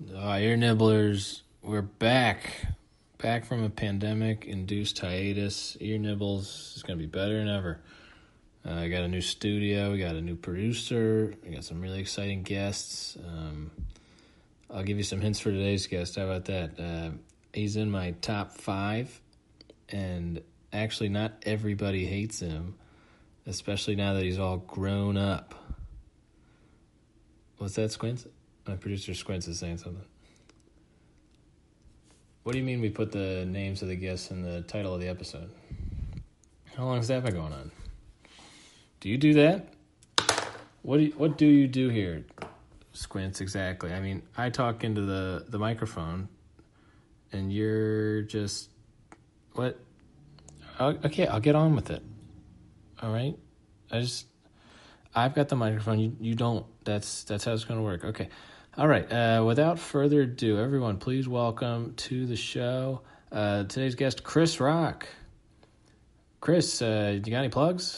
Uh, ear nibblers, we're back. Back from a pandemic induced hiatus. Ear nibbles is going to be better than ever. Uh, I got a new studio, we got a new producer, we got some really exciting guests. Um, I'll give you some hints for today's guest. How about that? Uh, he's in my top five, and actually, not everybody hates him, especially now that he's all grown up. What's that, Squints? My producer Squints is saying something. What do you mean we put the names of the guests in the title of the episode? How long has that been going on? Do you do that? What do you, what do you do here? Squints exactly. I mean, I talk into the the microphone, and you're just what? Okay, I'll get on with it. All right. I just I've got the microphone. You you don't. That's that's how it's going to work. Okay. All right. Uh, without further ado, everyone, please welcome to the show uh, today's guest, Chris Rock. Chris, uh, you got any plugs?